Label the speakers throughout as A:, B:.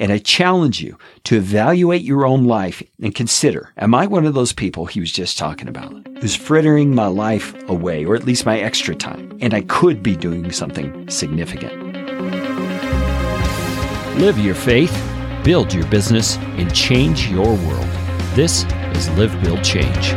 A: And I challenge you to evaluate your own life and consider, am I one of those people he was just talking about who's frittering my life away, or at least my extra time? And I could be doing something significant.
B: Live your faith, build your business, and change your world. This is Live, Build, Change.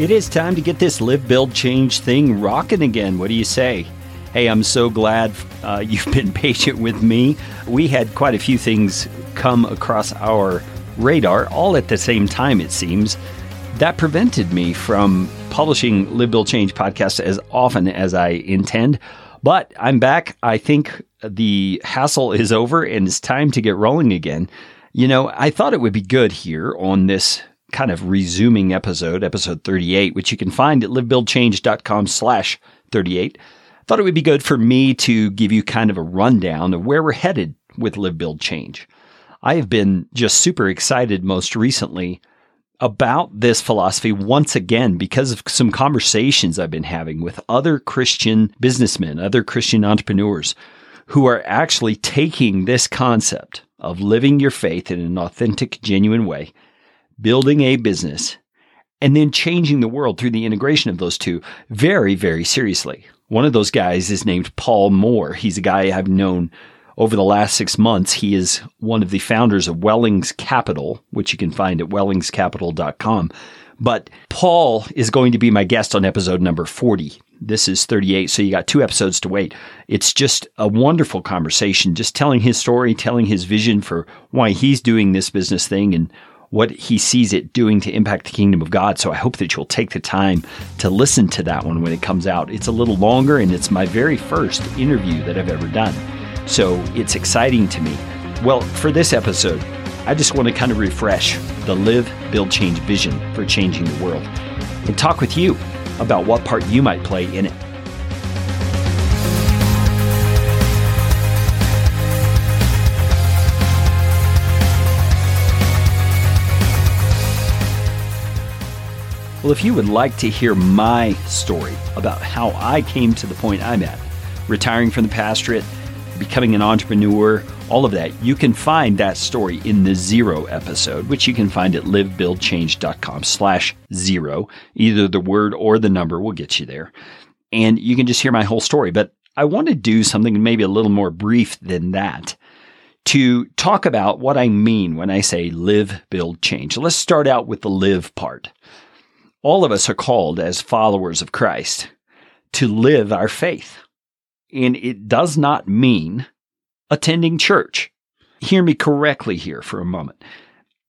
A: It is time to get this live, build, change thing rocking again. What do you say? Hey, I'm so glad uh, you've been patient with me. We had quite a few things come across our radar all at the same time, it seems. That prevented me from publishing Live, Build, Change podcast as often as I intend. But I'm back. I think the hassle is over and it's time to get rolling again. You know, I thought it would be good here on this kind of resuming episode, episode 38, which you can find at livebuildchange.com slash 38. Thought it would be good for me to give you kind of a rundown of where we're headed with Live Build Change. I have been just super excited most recently about this philosophy once again because of some conversations I've been having with other Christian businessmen, other Christian entrepreneurs who are actually taking this concept of living your faith in an authentic, genuine way building a business, and then changing the world through the integration of those two very, very seriously. One of those guys is named Paul Moore. He's a guy I've known over the last six months. He is one of the founders of Wellings Capital, which you can find at wellingscapital.com. But Paul is going to be my guest on episode number 40. This is 38, so you got two episodes to wait. It's just a wonderful conversation, just telling his story, telling his vision for why he's doing this business thing and what he sees it doing to impact the kingdom of God. So I hope that you'll take the time to listen to that one when it comes out. It's a little longer and it's my very first interview that I've ever done. So it's exciting to me. Well, for this episode, I just want to kind of refresh the live, build, change vision for changing the world and talk with you about what part you might play in it. Well, if you would like to hear my story about how I came to the point I'm at, retiring from the pastorate, becoming an entrepreneur, all of that, you can find that story in the zero episode, which you can find at livebuildchange.com slash zero. Either the word or the number will get you there. And you can just hear my whole story. But I want to do something maybe a little more brief than that to talk about what I mean when I say live, build, change. Let's start out with the live part all of us are called as followers of Christ to live our faith. And it does not mean attending church. Hear me correctly here for a moment.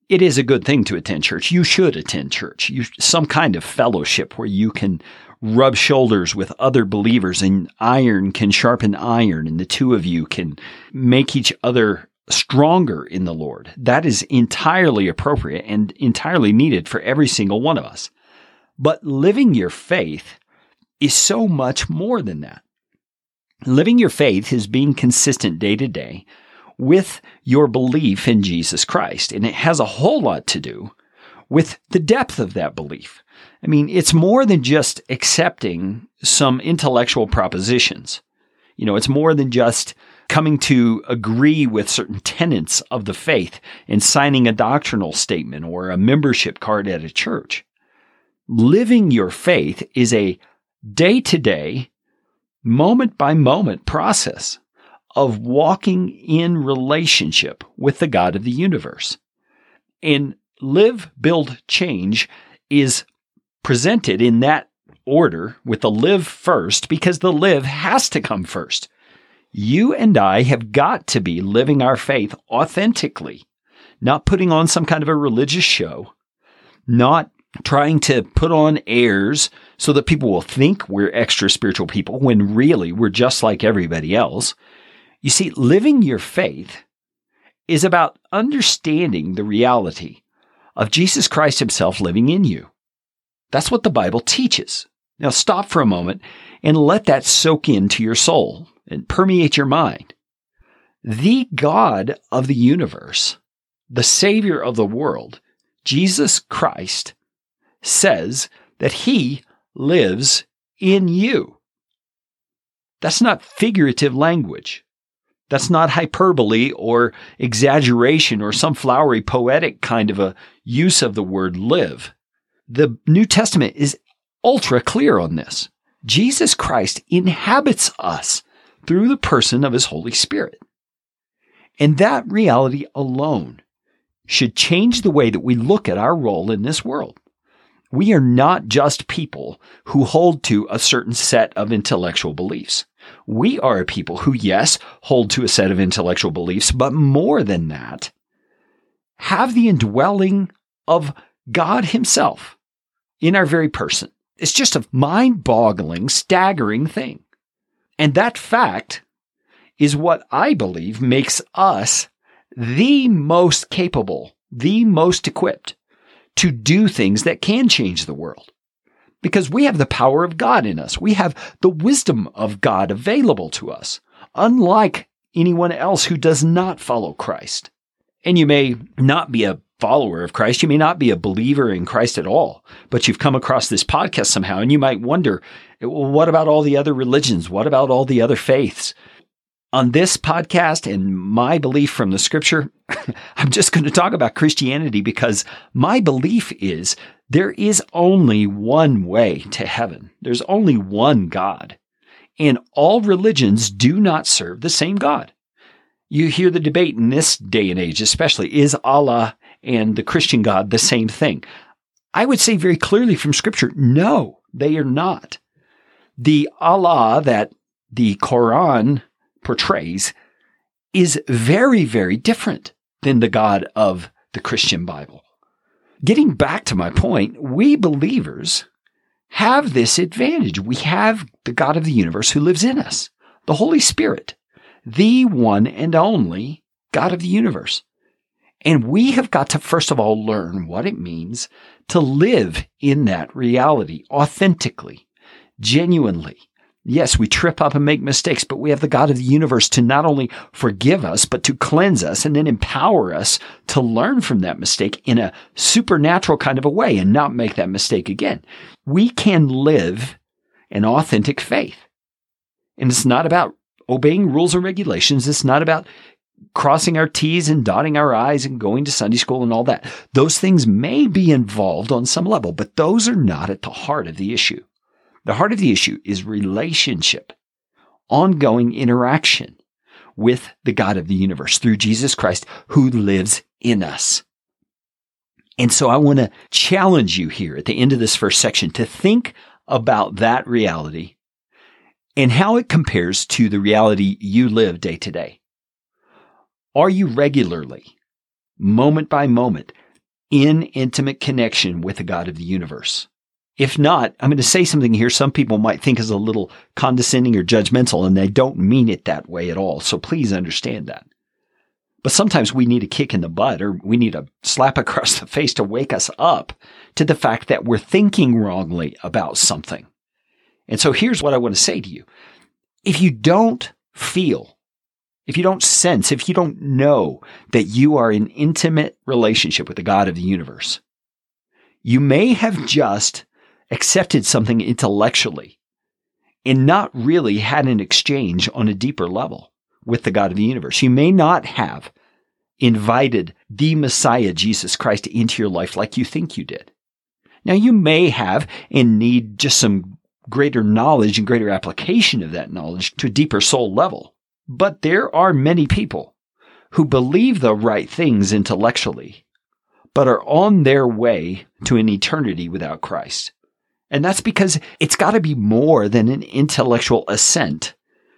A: It is a good thing to attend church. You should attend church. You, some kind of fellowship where you can rub shoulders with other believers and iron can sharpen iron and the two of you can make each other stronger in the Lord. That is entirely appropriate and entirely needed for every single one of us. But living your faith is so much more than that. Living your faith is being consistent day to day with your belief in Jesus Christ. And it has a whole lot to do with the depth of that belief. I mean, it's more than just accepting some intellectual propositions. You know, it's more than just coming to agree with certain tenets of the faith and signing a doctrinal statement or a membership card at a church living your faith is a day to day, moment by moment process of walking in relationship with the God of the universe. And live, build, change is presented in that order with the live first because the live has to come first. You and I have got to be living our faith authentically, not putting on some kind of a religious show, not trying to put on airs so that people will think we're extra spiritual people when really we're just like everybody else. You see, living your faith is about understanding the reality of Jesus Christ himself living in you. That's what the Bible teaches. Now stop for a moment and let that soak into your soul and permeate your mind. the God of the universe, the Savior of the world, Jesus Christ, says that He lives in you. That's not figurative language. That's not hyperbole or exaggeration or some flowery poetic kind of a use of the word live. The New Testament is ultra clear on this. Jesus Christ inhabits us through the person of his Holy Spirit. And that reality alone should change the way that we look at our role in this world. We are not just people who hold to a certain set of intellectual beliefs. We are a people who, yes, hold to a set of intellectual beliefs, but more than that, have the indwelling of God Himself in our very person. It's just a mind boggling, staggering thing. And that fact is what I believe makes us the most capable, the most equipped to do things that can change the world. Because we have the power of God in us. We have the wisdom of God available to us, unlike anyone else who does not follow Christ. And you may not be a follower of Christ. You may not be a believer in Christ at all, but you've come across this podcast somehow and you might wonder, well, what about all the other religions? What about all the other faiths? On this podcast and my belief from the scripture, I'm just going to talk about Christianity because my belief is there is only one way to heaven. There's only one God. And all religions do not serve the same God. You hear the debate in this day and age, especially, is Allah and the Christian God the same thing? I would say very clearly from scripture, no, they are not. The Allah that the Quran portrays is very, very different than the God of the Christian Bible. Getting back to my point, we believers have this advantage. We have the God of the universe who lives in us, the Holy Spirit, the one and only God of the universe. And we have got to first of all learn what it means to live in that reality authentically, genuinely, Yes, we trip up and make mistakes, but we have the God of the universe to not only forgive us, but to cleanse us and then empower us to learn from that mistake in a supernatural kind of a way and not make that mistake again. We can live an authentic faith. And it's not about obeying rules and regulations. It's not about crossing our T's and dotting our I's and going to Sunday school and all that. Those things may be involved on some level, but those are not at the heart of the issue. The heart of the issue is relationship, ongoing interaction with the God of the universe through Jesus Christ who lives in us. And so I want to challenge you here at the end of this first section to think about that reality and how it compares to the reality you live day to day. Are you regularly, moment by moment, in intimate connection with the God of the universe? If not, I'm going to say something here some people might think is a little condescending or judgmental, and they don't mean it that way at all. So please understand that. But sometimes we need a kick in the butt or we need a slap across the face to wake us up to the fact that we're thinking wrongly about something. And so here's what I want to say to you. If you don't feel, if you don't sense, if you don't know that you are in intimate relationship with the God of the universe, you may have just accepted something intellectually and not really had an exchange on a deeper level with the God of the universe. You may not have invited the Messiah, Jesus Christ, into your life like you think you did. Now, you may have and need just some greater knowledge and greater application of that knowledge to a deeper soul level. But there are many people who believe the right things intellectually, but are on their way to an eternity without Christ. And that's because it's got to be more than an intellectual assent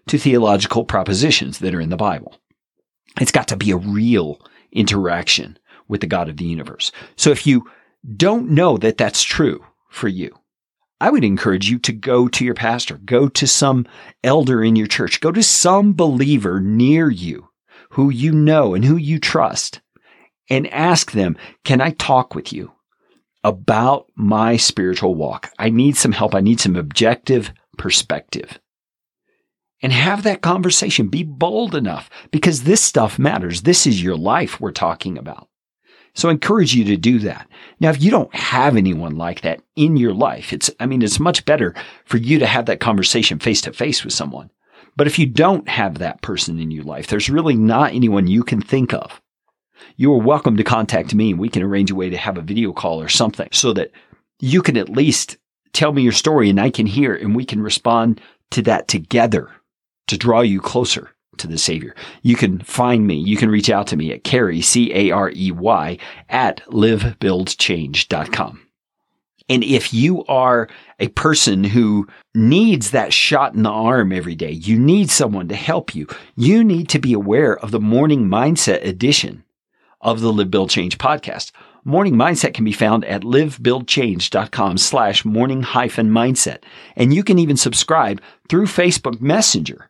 A: to theological propositions that are in the Bible. It's got to be a real interaction with the God of the universe. So if you don't know that that's true for you, I would encourage you to go to your pastor, go to some elder in your church, go to some believer near you who you know and who you trust and ask them, can I talk with you? About my spiritual walk. I need some help. I need some objective perspective. and have that conversation. Be bold enough because this stuff matters. This is your life we're talking about. So I encourage you to do that. Now, if you don't have anyone like that in your life, it's, I mean, it's much better for you to have that conversation face to face with someone. But if you don't have that person in your life, there's really not anyone you can think of. You are welcome to contact me we can arrange a way to have a video call or something so that you can at least tell me your story and I can hear and we can respond to that together to draw you closer to the Savior. You can find me. You can reach out to me at Carey, C-A-R-E-Y, at livebuildchange.com. And if you are a person who needs that shot in the arm every day, you need someone to help you. You need to be aware of the morning mindset edition of the Live Build Change podcast. Morning Mindset can be found at livebuildchange.com slash morning hyphen mindset. And you can even subscribe through Facebook Messenger.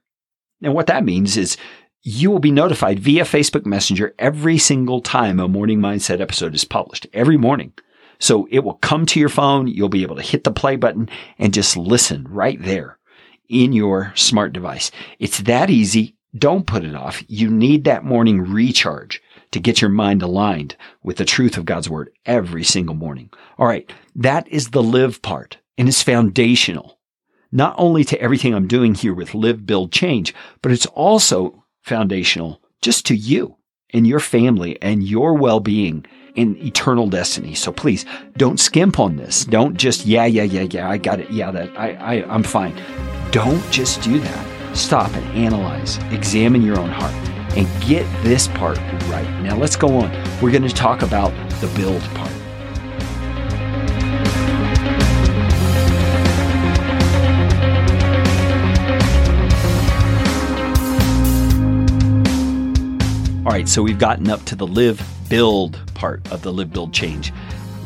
A: And what that means is you will be notified via Facebook Messenger every single time a Morning Mindset episode is published, every morning. So it will come to your phone. You'll be able to hit the play button and just listen right there in your smart device. It's that easy. Don't put it off. You need that morning recharge to get your mind aligned with the truth of God's word every single morning. All right. That is the live part and it's foundational not only to everything I'm doing here with Live, Build, Change, but it's also foundational just to you and your family and your well-being and eternal destiny. So please don't skimp on this. Don't just, yeah, yeah, yeah, yeah, I got it. Yeah, that I, I I'm fine. Don't just do that. Stop and analyze, examine your own heart and get this part right. Now let's go on. We're going to talk about the build part. All right, so we've gotten up to the live build part of the live build change.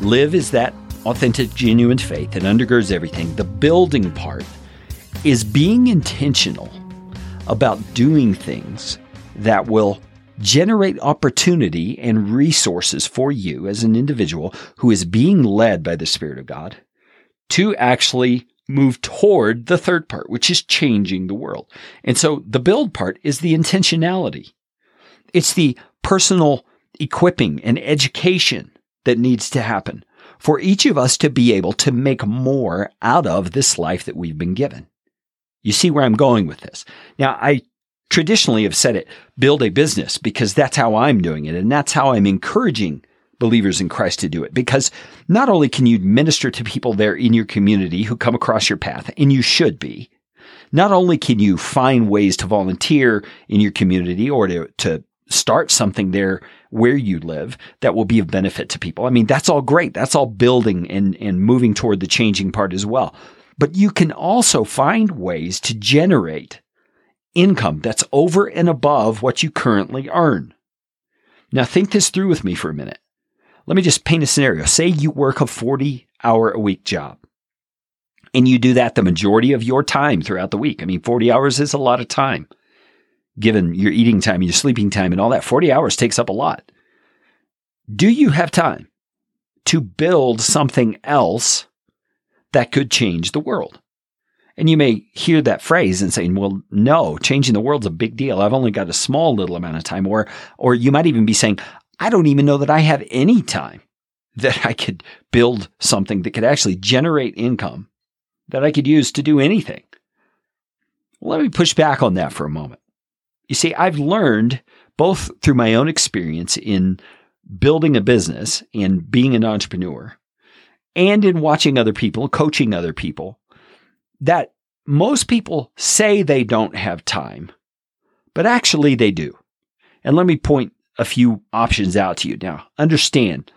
A: Live is that authentic, genuine faith that undergirds everything. The building part is being intentional about doing things that will generate opportunity and resources for you as an individual who is being led by the Spirit of God to actually move toward the third part, which is changing the world. And so the build part is the intentionality. It's the personal equipping and education that needs to happen for each of us to be able to make more out of this life that we've been given. You see where I'm going with this. Now, I traditionally have said it, build a business because that's how I'm doing it. And that's how I'm encouraging believers in Christ to do it. Because not only can you minister to people there in your community who come across your path, and you should be, not only can you find ways to volunteer in your community or to, to start something there where you live that will be of benefit to people. I mean, that's all great. That's all building and, and moving toward the changing part as well. But you can also find ways to generate income that's over and above what you currently earn. Now think this through with me for a minute. Let me just paint a scenario. Say you work a 40 hour a week job and you do that the majority of your time throughout the week. I mean, 40 hours is a lot of time given your eating time your sleeping time and all that, 40 hours takes up a lot. Do you have time to build something else that could change the world? And you may hear that phrase and saying, well, no, changing the world's a big deal. I've only got a small little amount of time. Or, or you might even be saying, I don't even know that I have any time that I could build something that could actually generate income that I could use to do anything. Well, let me push back on that for a moment. You see, I've learned both through my own experience in building a business and being an entrepreneur and in watching other people, coaching other people, that most people say they don't have time, but actually they do. And let me point a few options out to you. Now, understand,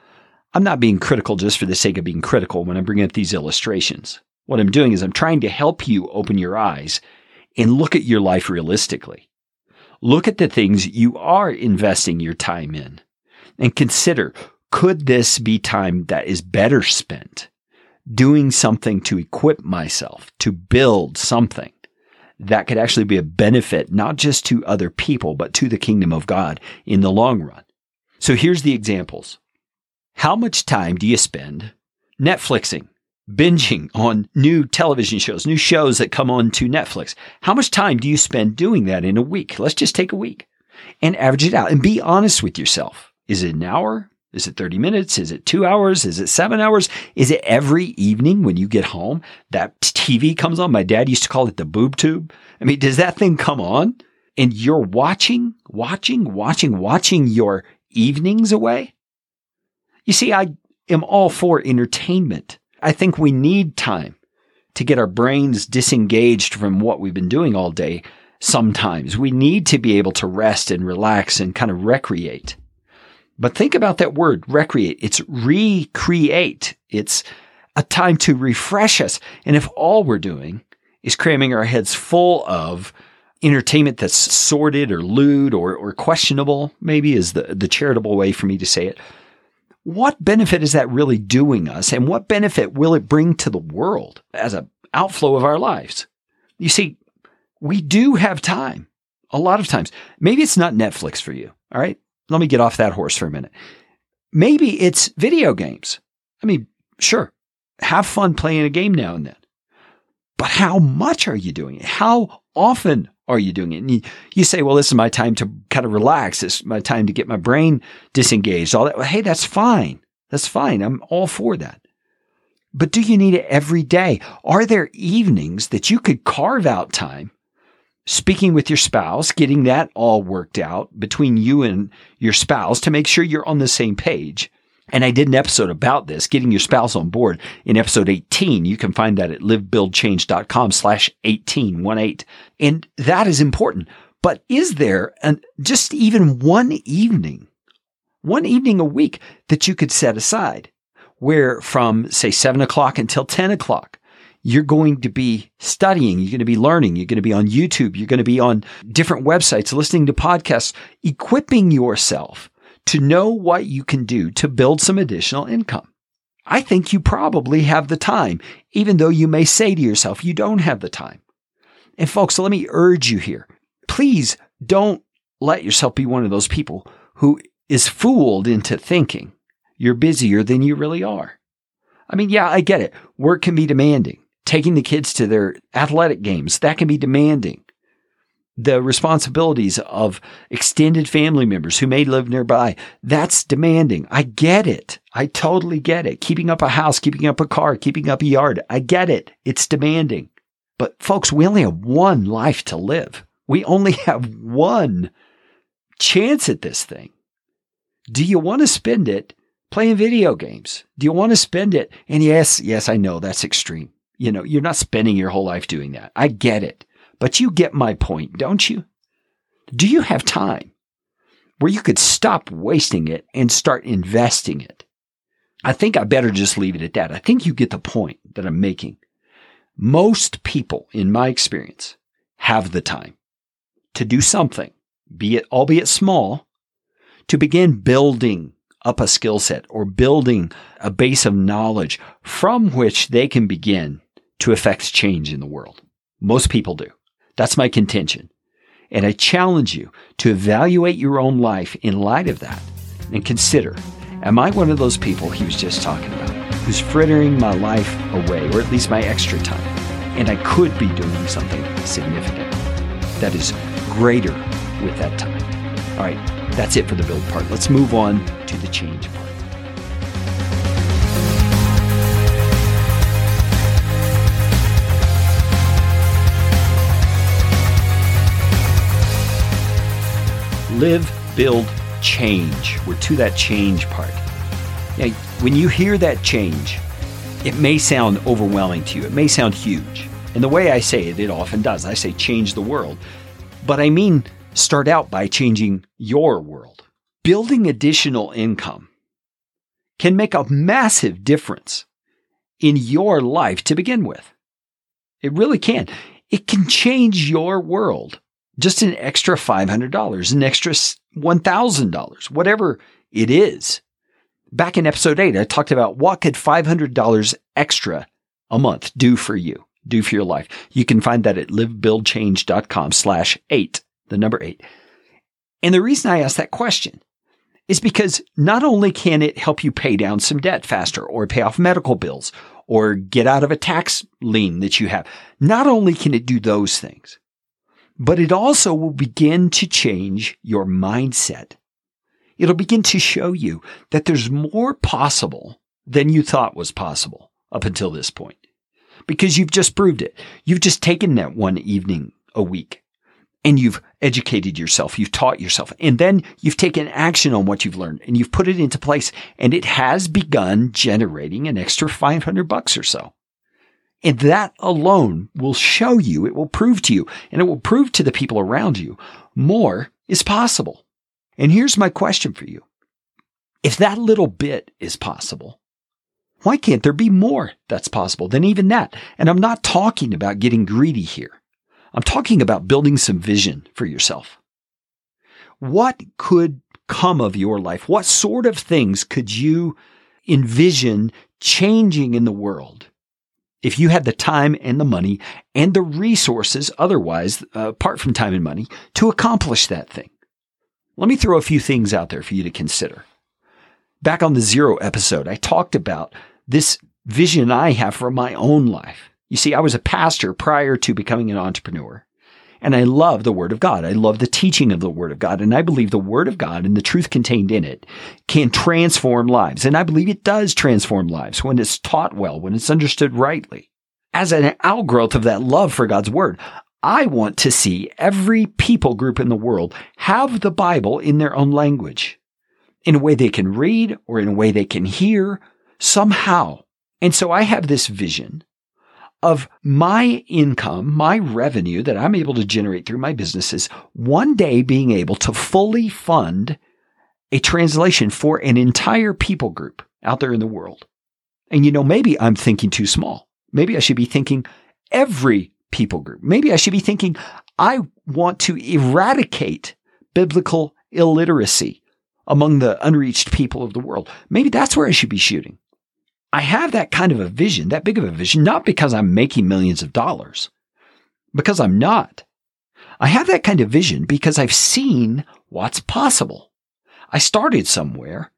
A: I'm not being critical just for the sake of being critical when I'm bringing up these illustrations. What I'm doing is I'm trying to help you open your eyes and look at your life realistically. Look at the things you are investing your time in and consider could this be time that is better spent doing something to equip myself, to build something that could actually be a benefit, not just to other people, but to the kingdom of God in the long run? So here's the examples. How much time do you spend Netflixing, binging on new television shows, new shows that come on to Netflix. How much time do you spend doing that in a week? Let's just take a week and average it out and be honest with yourself. Is it an hour? Is it 30 minutes? Is it two hours? Is it seven hours? Is it every evening when you get home that TV comes on? My dad used to call it the boob tube. I mean, does that thing come on and you're watching, watching, watching, watching your evenings away? You see, I am all for entertainment. I think we need time to get our brains disengaged from what we've been doing all day. Sometimes we need to be able to rest and relax and kind of recreate. But think about that word, recreate. It's recreate. It's a time to refresh us. And if all we're doing is cramming our heads full of entertainment that's sordid or lewd or, or questionable, maybe is the, the charitable way for me to say it, what benefit is that really doing us? And what benefit will it bring to the world as an outflow of our lives? You see, we do have time a lot of times. Maybe it's not Netflix for you. All right let me get off that horse for a minute. Maybe it's video games. I mean, sure, have fun playing a game now and then. But how much are you doing it? How often are you doing it? And you, you say, well, this is my time to kind of relax. Is my time to get my brain disengaged. All that. Well, hey, that's fine. That's fine. I'm all for that. But do you need it every day? Are there evenings that you could carve out time speaking with your spouse, getting that all worked out between you and your spouse to make sure you're on the same page. And I did an episode about this, getting your spouse on board in episode 18. You can find that at livebuildchange.com slash 1818. And that is important. But is there an, just even one evening, one evening a week that you could set aside where from say seven o'clock until 10 o'clock, you're going to be studying, you're going to be learning, you're going to be on YouTube, you're going to be on different websites, listening to podcasts, equipping yourself to know what you can do to build some additional income. I think you probably have the time, even though you may say to yourself, you don't have the time. And folks, let me urge you here. Please don't let yourself be one of those people who is fooled into thinking you're busier than you really are. I mean, yeah, I get it. Work can be demanding taking the kids to their athletic games, that can be demanding. The responsibilities of extended family members who may live nearby, that's demanding. I get it. I totally get it. Keeping up a house, keeping up a car, keeping up a yard, I get it. It's demanding. But folks, we only have one life to live. We only have one chance at this thing. Do you want to spend it playing video games? Do you want to spend it? And yes, yes, I know that's extreme. You know, you're not spending your whole life doing that. I get it. But you get my point, don't you? Do you have time where you could stop wasting it and start investing it? I think I better just leave it at that. I think you get the point that I'm making. Most people, in my experience, have the time to do something, be it, albeit small, to begin building up a skill set or building a base of knowledge from which they can begin to affect change in the world. Most people do. That's my contention. And I challenge you to evaluate your own life in light of that and consider Am I one of those people he was just talking about who's frittering my life away, or at least my extra time? And I could be doing something significant that is greater with that time. All right, that's it for the build part. Let's move on to the change part. Live, build, change. We're to that change part. Now, when you hear that change, it may sound overwhelming to you. It may sound huge. And the way I say it, it often does. I say change the world. But I mean, start out by changing your world. Building additional income can make a massive difference in your life to begin with. It really can. It can change your world just an extra $500, an extra $1,000, whatever it is. Back in episode eight, I talked about what could $500 extra a month do for you, do for your life. You can find that at livebuildchange.com slash eight, the number eight. And the reason I asked that question is because not only can it help you pay down some debt faster or pay off medical bills or get out of a tax lien that you have. Not only can it do those things, but it also will begin to change your mindset. It'll begin to show you that there's more possible than you thought was possible up until this point because you've just proved it. You've just taken that one evening a week and you've educated yourself. You've taught yourself and then you've taken action on what you've learned and you've put it into place and it has begun generating an extra 500 bucks or so. And that alone will show you, it will prove to you, and it will prove to the people around you more is possible. And here's my question for you. If that little bit is possible, why can't there be more that's possible than even that? And I'm not talking about getting greedy here. I'm talking about building some vision for yourself. What could come of your life? What sort of things could you envision changing in the world if you had the time and the money and the resources otherwise, uh, apart from time and money, to accomplish that thing? Let me throw a few things out there for you to consider. Back on the zero episode, I talked about this vision I have for my own life. You see, I was a pastor prior to becoming an entrepreneur. And I love the Word of God. I love the teaching of the Word of God. And I believe the Word of God and the truth contained in it can transform lives. And I believe it does transform lives when it's taught well, when it's understood rightly. As an outgrowth of that love for God's Word, I want to see every people group in the world have the Bible in their own language, in a way they can read or in a way they can hear somehow. And so I have this vision of my income, my revenue that I'm able to generate through my businesses, one day being able to fully fund a translation for an entire people group out there in the world. And you know, maybe I'm thinking too small. Maybe I should be thinking every people group. Maybe I should be thinking I want to eradicate biblical illiteracy among the unreached people of the world. Maybe that's where I should be shooting. I have that kind of a vision, that big of a vision, not because I'm making millions of dollars, because I'm not. I have that kind of vision because I've seen what's possible. I started somewhere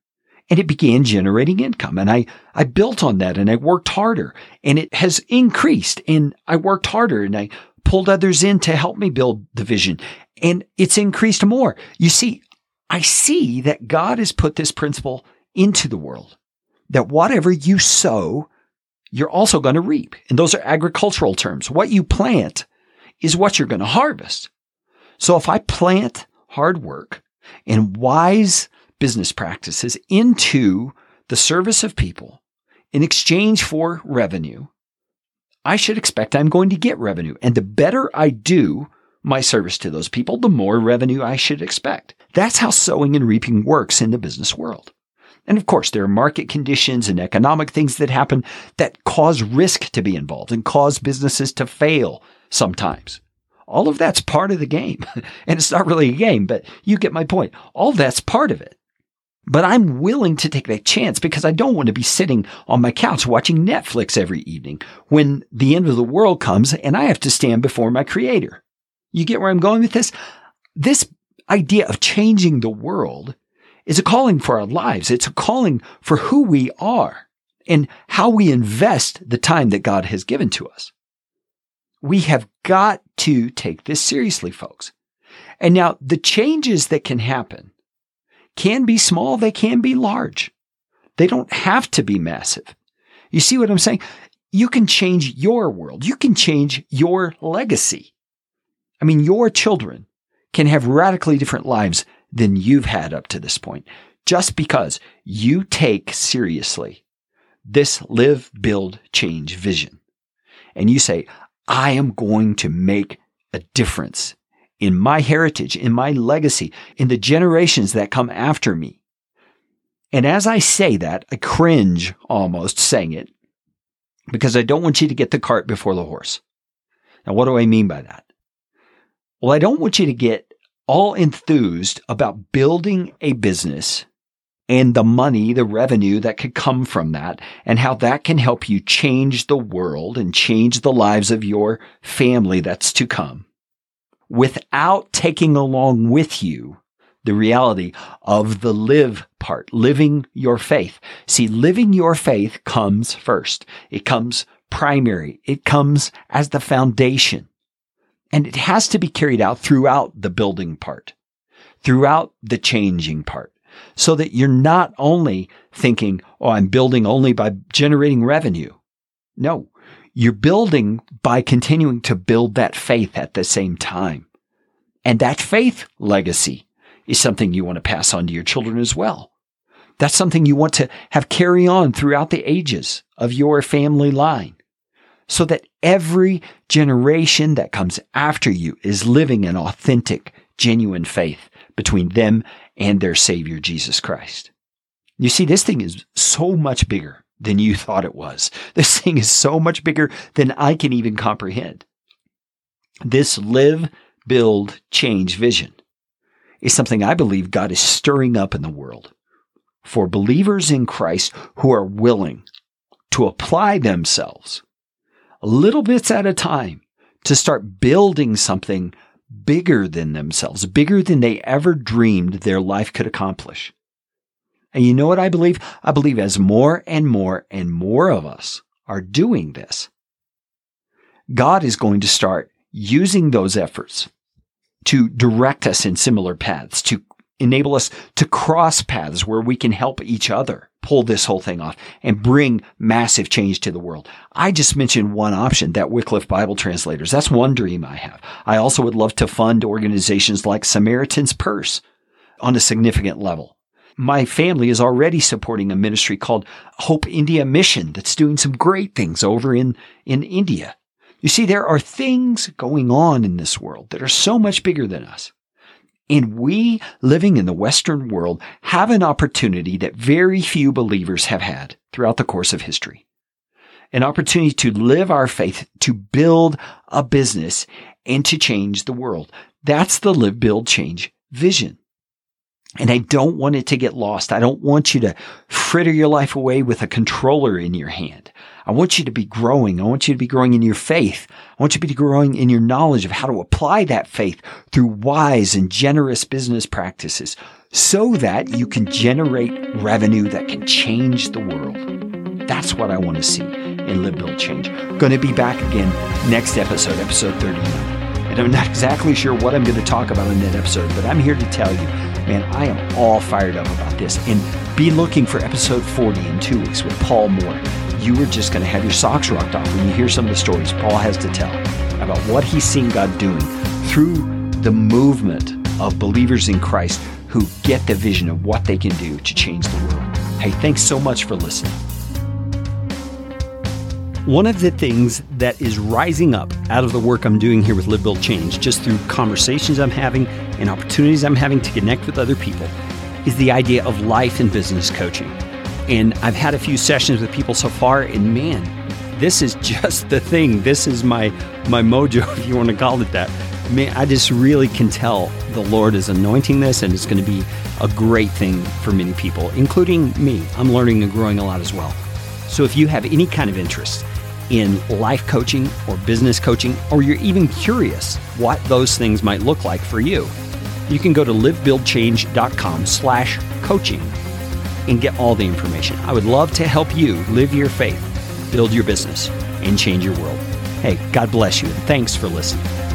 A: and it began generating income and I, I built on that and I worked harder and it has increased and I worked harder and I pulled others in to help me build the vision and it's increased more. You see, I see that God has put this principle into the world that whatever you sow, you're also going to reap. And those are agricultural terms. What you plant is what you're going to harvest. So if I plant hard work and wise business practices into the service of people in exchange for revenue, I should expect I'm going to get revenue. And the better I do my service to those people, the more revenue I should expect. That's how sowing and reaping works in the business world. And of course, there are market conditions and economic things that happen that cause risk to be involved and cause businesses to fail sometimes. All of that's part of the game. and it's not really a game, but you get my point. All that's part of it. But I'm willing to take that chance because I don't want to be sitting on my couch watching Netflix every evening when the end of the world comes and I have to stand before my creator. You get where I'm going with this? This idea of changing the world is a calling for our lives. It's a calling for who we are and how we invest the time that God has given to us. We have got to take this seriously, folks. And now the changes that can happen can be small, they can be large. They don't have to be massive. You see what I'm saying? You can change your world. You can change your legacy. I mean, your children can have radically different lives than you've had up to this point just because you take seriously this live, build, change vision. And you say, I am going to make a difference in my heritage, in my legacy, in the generations that come after me. And as I say that, I cringe almost saying it because I don't want you to get the cart before the horse. Now, what do I mean by that? Well, I don't want you to get all enthused about building a business and the money, the revenue that could come from that, and how that can help you change the world and change the lives of your family that's to come without taking along with you the reality of the live part, living your faith. See, living your faith comes first. It comes primary. It comes as the foundation. And it has to be carried out throughout the building part, throughout the changing part, so that you're not only thinking, oh, I'm building only by generating revenue. No, you're building by continuing to build that faith at the same time. And that faith legacy is something you want to pass on to your children as well. That's something you want to have carry on throughout the ages of your family line so that every generation that comes after you is living an authentic, genuine faith between them and their Savior, Jesus Christ. You see, this thing is so much bigger than you thought it was. This thing is so much bigger than I can even comprehend. This live, build, change vision is something I believe God is stirring up in the world for believers in Christ who are willing to apply themselves little bits at a time to start building something bigger than themselves, bigger than they ever dreamed their life could accomplish. And you know what I believe? I believe as more and more and more of us are doing this, God is going to start using those efforts to direct us in similar paths, to enable us to cross paths where we can help each other pull this whole thing off and bring massive change to the world. I just mentioned one option, that Wycliffe Bible translators. That's one dream I have. I also would love to fund organizations like Samaritan's Purse on a significant level. My family is already supporting a ministry called Hope India Mission that's doing some great things over in, in India. You see, there are things going on in this world that are so much bigger than us. And we living in the Western world have an opportunity that very few believers have had throughout the course of history. An opportunity to live our faith, to build a business and to change the world. That's the live, build, change vision. And I don't want it to get lost. I don't want you to fritter your life away with a controller in your hand. I want you to be growing. I want you to be growing in your faith. I want you to be growing in your knowledge of how to apply that faith through wise and generous business practices so that you can generate revenue that can change the world. That's what I want to see in Live Build Change. Going to be back again next episode, episode 39. And I'm not exactly sure what I'm going to talk about in that episode, but I'm here to tell you, man, I am all fired up about this. And be looking for episode 40 in two weeks with Paul Moore you are just going to have your socks rocked off when you hear some of the stories Paul has to tell about what he's seen God doing through the movement of believers in Christ who get the vision of what they can do to change the world. Hey, thanks so much for listening. One of the things that is rising up out of the work I'm doing here with Live Build Change, just through conversations I'm having and opportunities I'm having to connect with other people, is the idea of life and business coaching. And I've had a few sessions with people so far, and man, this is just the thing. This is my my mojo, if you want to call it that. Man, I just really can tell the Lord is anointing this, and it's going to be a great thing for many people, including me. I'm learning and growing a lot as well. So if you have any kind of interest in life coaching or business coaching, or you're even curious what those things might look like for you, you can go to livebuildchange.com slash coaching and get all the information. I would love to help you live your faith, build your business, and change your world. Hey, God bless you, and thanks for listening.